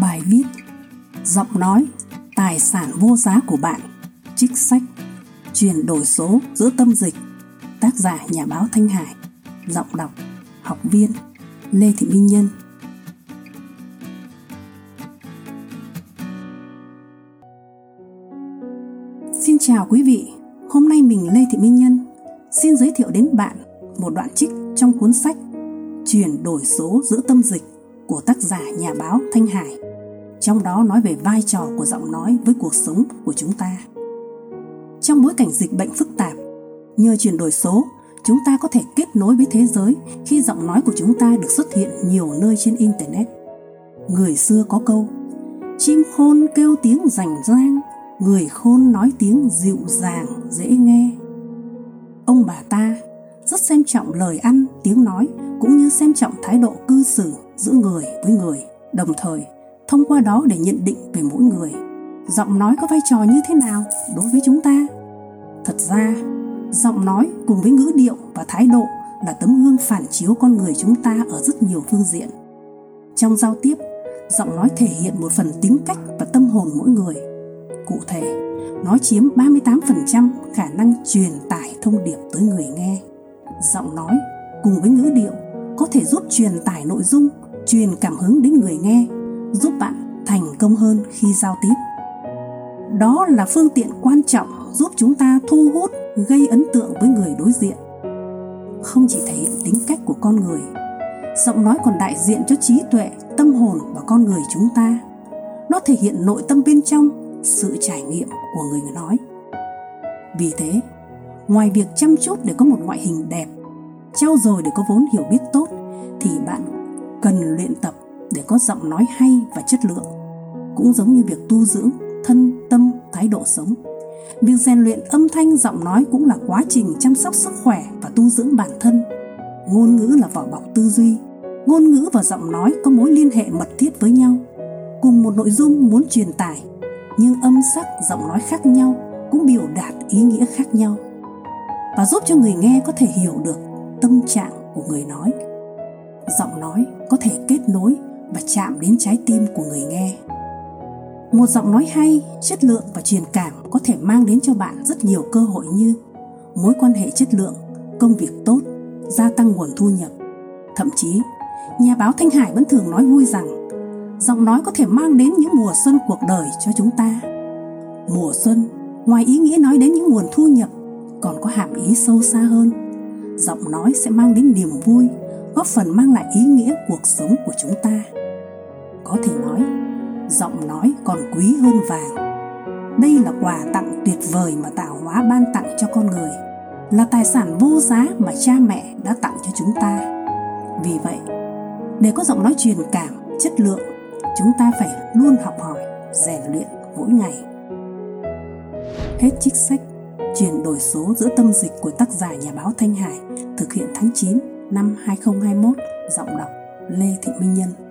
Bài viết Giọng nói, Tài sản vô giá của bạn. Trích sách, Chuyển đổi số giữa tâm dịch. Tác giả nhà báo Thanh Hải. Giọng đọc, Học viên Lê Thị Minh Nhân. Xin chào quý vị. Hôm nay mình Lê Thị Minh Nhân Xin giới thiệu đến bạn một đoạn trích trong cuốn sách Chuyển đổi số giữa tâm dịch của tác giả nhà báo Thanh Hải. Trong đó nói về vai trò của giọng nói với cuộc sống của chúng ta. Trong bối cảnh dịch bệnh phức tạp, nhờ chuyển đổi số, chúng ta có thể kết nối với thế giới khi giọng nói của chúng ta được xuất hiện nhiều nơi trên internet. Người xưa có câu: Chim khôn kêu tiếng rành rang, người khôn nói tiếng dịu dàng dễ nghe. Ông bà ta rất xem trọng lời ăn, tiếng nói cũng như xem trọng thái độ cư xử giữa người với người, đồng thời thông qua đó để nhận định về mỗi người. Giọng nói có vai trò như thế nào đối với chúng ta? Thật ra, giọng nói cùng với ngữ điệu và thái độ là tấm gương phản chiếu con người chúng ta ở rất nhiều phương diện. Trong giao tiếp, giọng nói thể hiện một phần tính cách và tâm hồn mỗi người. Cụ thể, nó chiếm 38% khả năng truyền tải thông điệp tới người nghe. Giọng nói cùng với ngữ điệu có thể giúp truyền tải nội dung, truyền cảm hứng đến người nghe, giúp bạn thành công hơn khi giao tiếp. Đó là phương tiện quan trọng giúp chúng ta thu hút, gây ấn tượng với người đối diện. Không chỉ thể hiện tính cách của con người, giọng nói còn đại diện cho trí tuệ, tâm hồn và con người chúng ta. Nó thể hiện nội tâm bên trong, sự trải nghiệm của người nói. Vì thế, ngoài việc chăm chút để có một ngoại hình đẹp trau dồi để có vốn hiểu biết tốt thì bạn cần luyện tập để có giọng nói hay và chất lượng. Cũng giống như việc tu dưỡng thân, tâm, thái độ sống. Việc rèn luyện âm thanh, giọng nói cũng là quá trình chăm sóc sức khỏe và tu dưỡng bản thân. Ngôn ngữ là vỏ bọc tư duy. Ngôn ngữ và giọng nói có mối liên hệ mật thiết với nhau, cùng một nội dung muốn truyền tải. Nhưng âm sắc, giọng nói khác nhau cũng biểu đạt ý nghĩa khác nhau và giúp cho người nghe có thể hiểu được tâm trạng của người nói. Giọng nói có thể kết chạm đến trái tim của người nghe. Một giọng nói hay, chất lượng và truyền cảm có thể mang đến cho bạn rất nhiều cơ hội như mối quan hệ chất lượng, công việc tốt, gia tăng nguồn thu nhập. Thậm chí, nhà báo thanh hải vẫn thường nói vui rằng, giọng nói có thể mang đến những mùa xuân cuộc đời cho chúng ta. Mùa xuân, ngoài ý nghĩa nói đến những nguồn thu nhập, còn có hàm ý sâu xa hơn. Giọng nói sẽ mang đến niềm vui, góp phần mang lại ý nghĩa cuộc sống của chúng ta có thể nói, giọng nói còn quý hơn vàng. Đây là quà tặng tuyệt vời mà tạo hóa ban tặng cho con người, là tài sản vô giá mà cha mẹ đã tặng cho chúng ta. Vì vậy, để có giọng nói truyền cảm, chất lượng, chúng ta phải luôn học hỏi, rèn luyện mỗi ngày. Hết trích sách, chuyển đổi số giữa tâm dịch của tác giả nhà báo Thanh Hải thực hiện tháng 9 năm 2021 giọng đọc Lê Thị Minh Nhân.